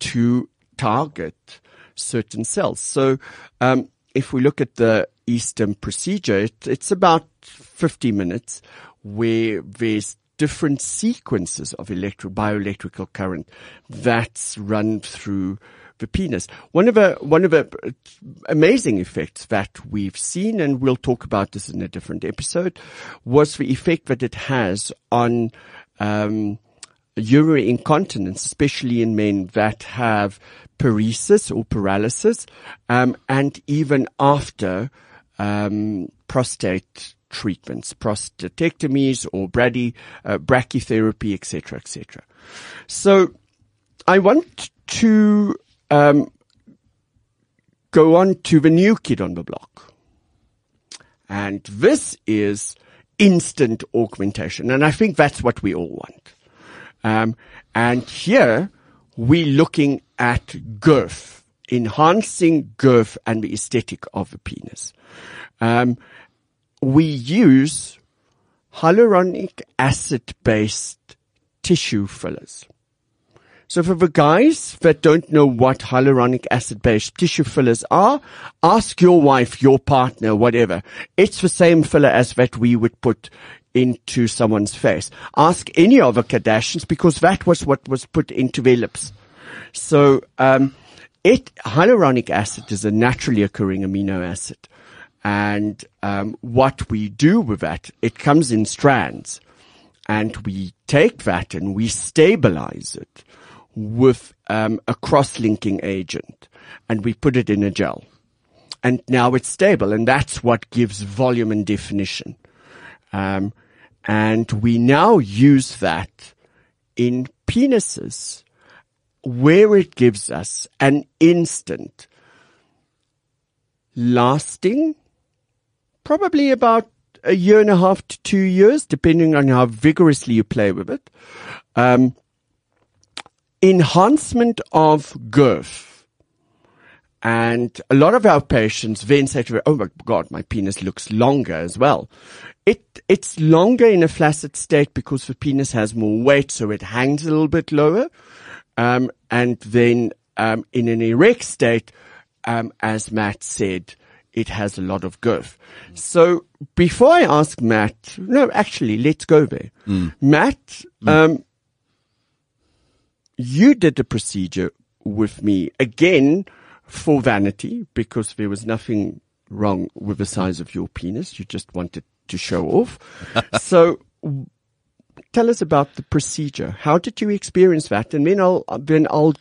to target certain cells. So, um, if we look at the Eastern procedure, it, it's about 50 minutes where there's different sequences of electro bioelectrical current that's run through the penis. One of the one of the amazing effects that we've seen, and we'll talk about this in a different episode, was the effect that it has on um, urinary incontinence, especially in men that have paresis or paralysis, um, and even after um, prostate treatments, prostatectomies or brady, uh, brachytherapy, etc., etc. So, I want to um, go on to the new kid on the block, and this is instant augmentation, and I think that's what we all want. Um, and here we're looking at girth, enhancing girth and the aesthetic of the penis. Um, we use hyaluronic acid based tissue fillers. So for the guys that don't know what hyaluronic acid based tissue fillers are, ask your wife, your partner, whatever. It's the same filler as that we would put into someone's face. Ask any of the Kardashians because that was what was put into their lips. So, um, it, hyaluronic acid is a naturally occurring amino acid. And, um, what we do with that, it comes in strands and we take that and we stabilize it with, um, a cross-linking agent and we put it in a gel. And now it's stable and that's what gives volume and definition. Um, and we now use that in penises where it gives us an instant lasting, probably about a year and a half to two years, depending on how vigorously you play with it. Um, enhancement of girth. And a lot of our patients then say to me, "Oh my God, my penis looks longer as well." It it's longer in a flaccid state because the penis has more weight, so it hangs a little bit lower. Um, and then um, in an erect state, um, as Matt said, it has a lot of girth. So before I ask Matt, no, actually, let's go there. Matt, um, you did the procedure with me again for vanity because there was nothing wrong with the size of your penis. You just wanted to show off. so tell us about the procedure. How did you experience that? And then I'll, then I'll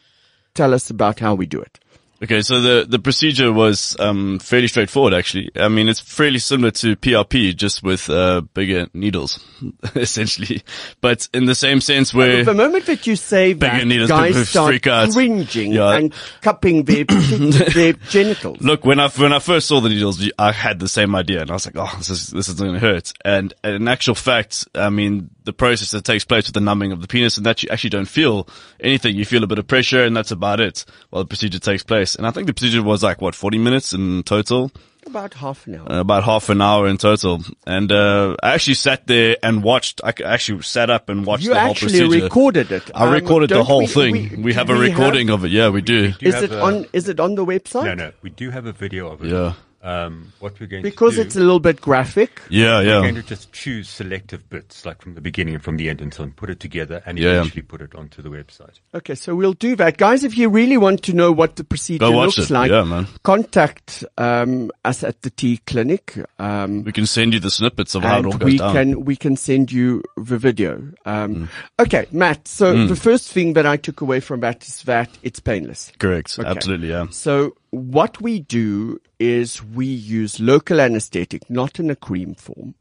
tell us about how we do it. Okay, so the, the procedure was um, fairly straightforward, actually. I mean, it's fairly similar to PRP, just with uh, bigger needles, essentially. But in the same sense where... The moment that you say that, needles guys start cringing Yeah. and cupping their, their genitals. Look, when I when I first saw the needles, I had the same idea, and I was like, "Oh, this is this is going to hurt." And in actual fact, I mean, the process that takes place with the numbing of the penis, and that you actually don't feel anything. You feel a bit of pressure, and that's about it while the procedure takes place. And I think the procedure was like what forty minutes in total. About half an hour. Uh, about half an hour in total. And, uh, I actually sat there and watched, I actually sat up and watched you the whole procedure. You actually procedure. recorded it. I Um, recorded the whole we- thing. we- We, have a we recording of it. Yeah, we do. do Is it a- on? Is it on the website? No, no, we do have a video of it. Yeah. Um, what we're going Because to do, it's a little bit graphic. Yeah, yeah. we're yeah. going to just choose selective bits, like from the beginning and from the end, and so on, put it together, and Yeah. eventually put it onto the website. Okay, so we'll do that, guys. If you really want to know what the procedure looks it. like, Yeah, man. contact um, us at the T Clinic. Um, We can send you the snippets of how it all and goes we down. can we can send you the video. Um, Mm. Okay, Matt. So the first thing that I took away from that is that it's painless. Correct. Okay. Absolutely, yeah. So what we do is we use local anesthetic, not in a cream form,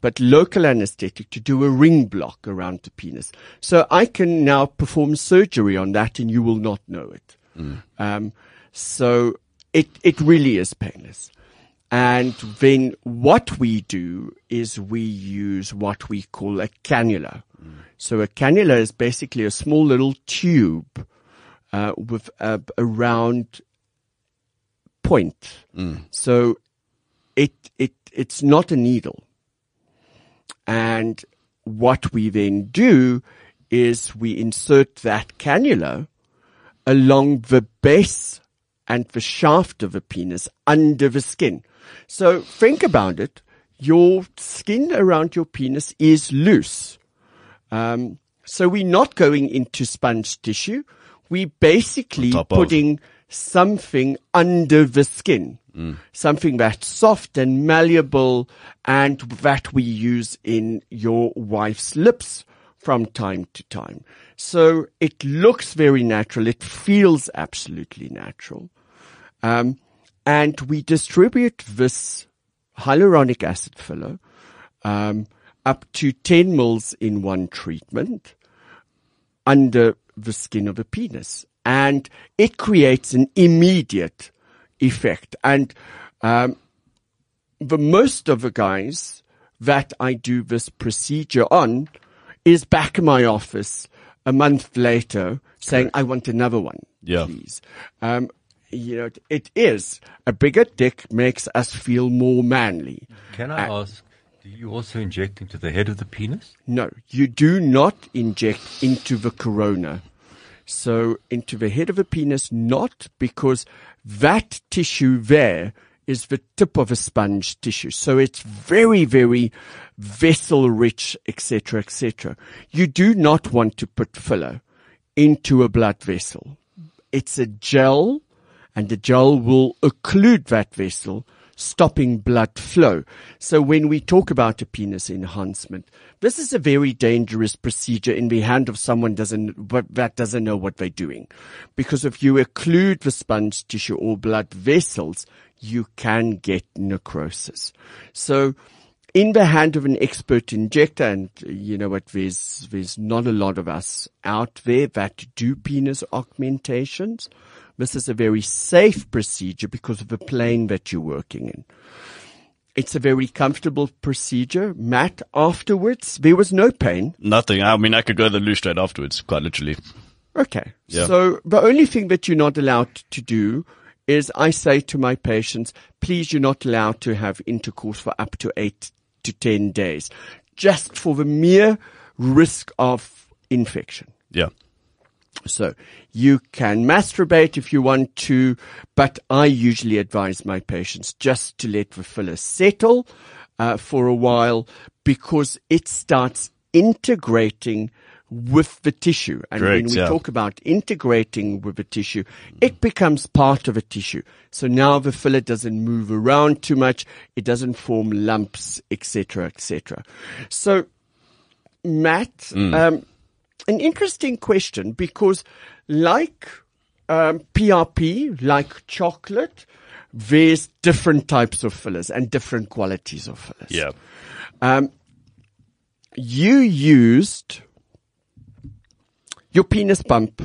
but local anesthetic to do a ring block around the penis. So I can now perform surgery on that and you will not know it. Um, so it, it really is painless. And then what we do is we use what we call a cannula. So a cannula is basically a small little tube uh, with a, a round point. So it it it's not a needle. And what we then do is we insert that cannula along the base and the shaft of a penis under the skin. So think about it. Your skin around your penis is loose. Um, so we're not going into sponge tissue. We're basically putting of. Something under the skin, something that's soft and malleable and that we use in your wife's lips from time to time. So it looks very natural. It feels absolutely natural. Um, and we distribute this hyaluronic acid filler um, up to 10 mils in one treatment under the skin of a penis. And it creates an immediate effect. And um, the most of the guys that I do this procedure on is back in my office a month later saying, I want another one, Yeah. please. Um, you know, it is a bigger dick makes us feel more manly. Can I ask, do you also inject into the head of the penis? No, you do not inject into the corona. So into the head of a penis, not because that tissue there is the tip of a sponge tissue. So it's very, very vessel rich, etc., etc. You do not want to put filler into a blood vessel. It's a gel and the gel will occlude that vessel, stopping blood flow. So when we talk about a penis enhancement, this is a very dangerous procedure in the hand of someone doesn't, that doesn't know what they're doing. Because if you occlude the sponge tissue or blood vessels, you can get necrosis. So in the hand of an expert injector, and you know what, there's, there's not a lot of us out there that do penis augmentations. This is a very safe procedure because of the plane that you're working in. It's a very comfortable procedure. Matt, afterwards, there was no pain. Nothing. I mean, I could go to the loo straight afterwards, quite literally. Okay. Yeah. So the only thing that you're not allowed to do is I say to my patients, please, you're not allowed to have intercourse for up to eight to 10 days, just for the mere risk of infection. Yeah. So you can masturbate if you want to, but I usually advise my patients just to let the filler settle uh, for a while because it starts integrating with the tissue. And when we yeah. talk about integrating with the tissue, it becomes part of a tissue. So now the filler doesn't move around too much. It doesn't form lumps, etc., etc. So Matt, Mm. um, an interesting question because, like um, PRP, like chocolate, there's different types of fillers and different qualities of fillers. Yeah. You used your penis pump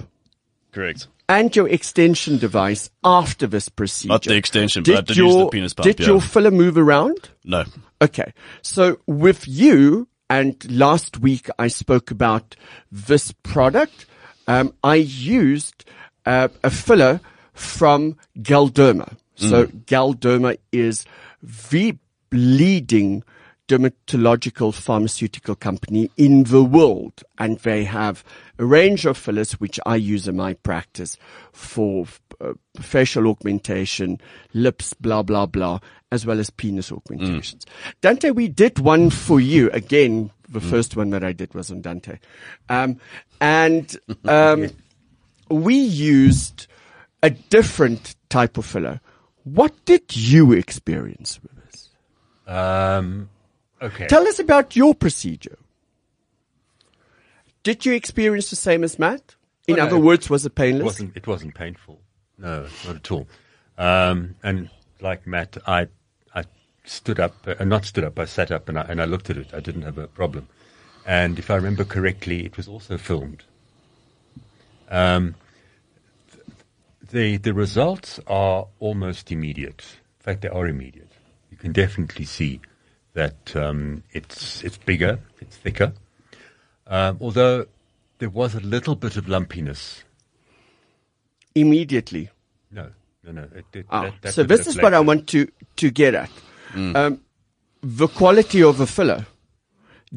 Correct. and your extension device after this procedure. Not the extension, but I did your, use the penis pump, Did yeah. your filler move around? No. Okay. So with you, and last week I spoke about this product, um, I used uh, a filler from Galderma. So Galderma is the leading dermatological pharmaceutical company in the world. And they have a range of fillers which I use in my practice for uh, facial augmentation, lips, blah, blah, blah, as well as penis augmentations. Dante, we did one for you. Again, the first one that I did was on Dante. Um, and, um, we used a different type of filler. What did you experience with this? Um, okay. Tell us about your procedure. Did you experience the same as Matt? In other it- words, was it It painless? wasn't. It wasn't painful. No, not at all. Um, and like Matt, I I stood up, uh, not stood up. I sat up and I and I looked at it. I didn't have a problem. And if I remember correctly, it was also filmed. Um, the the results are almost immediate. In fact, they are immediate. You can definitely see that um, it's it's bigger, it's thicker. Um, although there was a little bit of lumpiness Immediately. no, no, no. It, it, Ah, that- that's so this is what I want to, to get at. Um, the quality of a filler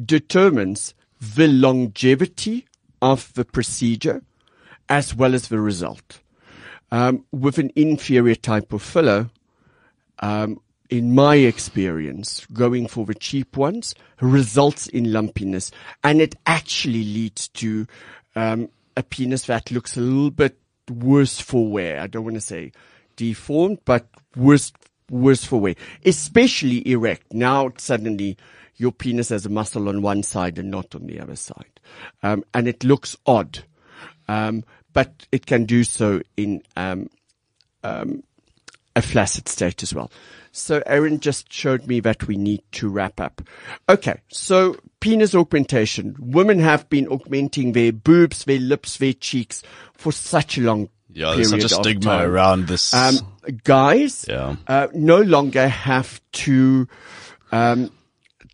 determines the longevity of the procedure as well as the result. Um, with an inferior type of filler, um, in my experience, going for the cheap ones results in lumpiness and it actually leads to um, a penis that looks a little bit worse for wear. I don't want to say deformed, but worse, worse for wear, especially erect. Now suddenly your penis has a muscle on one side and not on the other side. Um, and it looks odd. Um, but it can do so in, um, a flaccid state as well. So Aaron just showed me that we need to wrap up. Okay. So penis augmentation. Women have been augmenting their boobs, their lips, their cheeks for such a long Yeah, there's such a stigma time. around this. Um, guys, Yeah. uh, no longer have to um,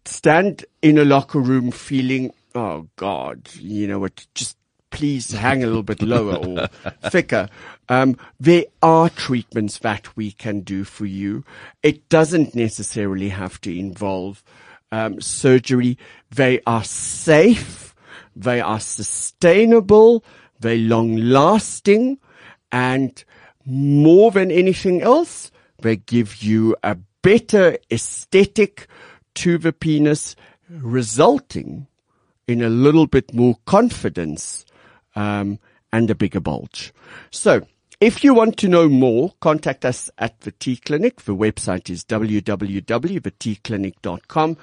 stand in a locker room feeling, oh God, you know what, just please hang a little bit lower or thicker. Um, there are treatments that we can do for you. It doesn't necessarily have to involve um, surgery. They are safe. They are sustainable. They're long lasting. And more than anything else, they give you a better aesthetic to the penis, resulting in a little bit more confidence um, and a bigger bulge. So, if you want to know more, contact us at the T Clinic. The website is www.thetclinic.com.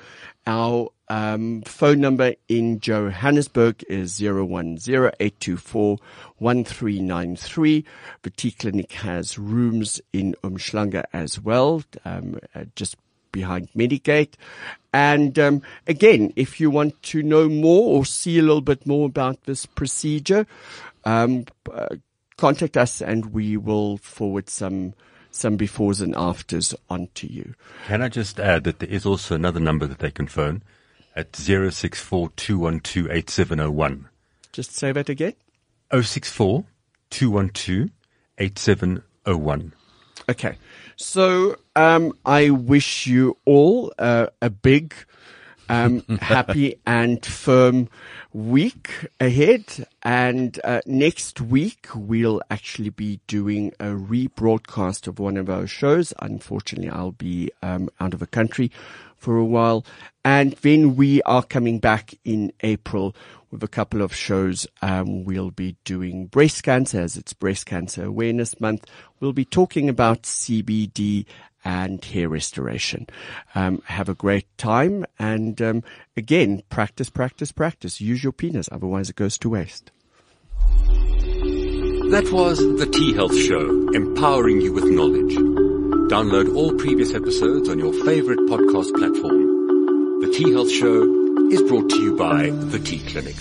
Our um, phone number in Johannesburg is 010-824-1393. The T Clinic has rooms in Umhlanga as well, um, uh, just behind Medigate. And um, again, if you want to know more or see a little bit more about this procedure, um, uh, contact us and we will forward some some befores and afters onto you. Can I just add that there is also another number that they can phone at 064 212 8701. Just say that again. 064 212 8701. Okay. So um, I wish you all uh, a big, um, happy and firm week ahead. And uh, next week we'll actually be doing a rebroadcast of one of our shows. Unfortunately, I'll be um, out of the country for a while, and then we are coming back in April with a couple of shows. Um, we'll be doing breast cancer as it's Breast Cancer Awareness Month. We'll be talking about CBD and hair restoration. Um, have a great time. And um, again, practice, practice, practice. Use your penis, otherwise it goes to waste. That was The T Health Show, empowering you with knowledge. Download all previous episodes on your favorite podcast platform. The T Health Show is brought to you by The T Clinic.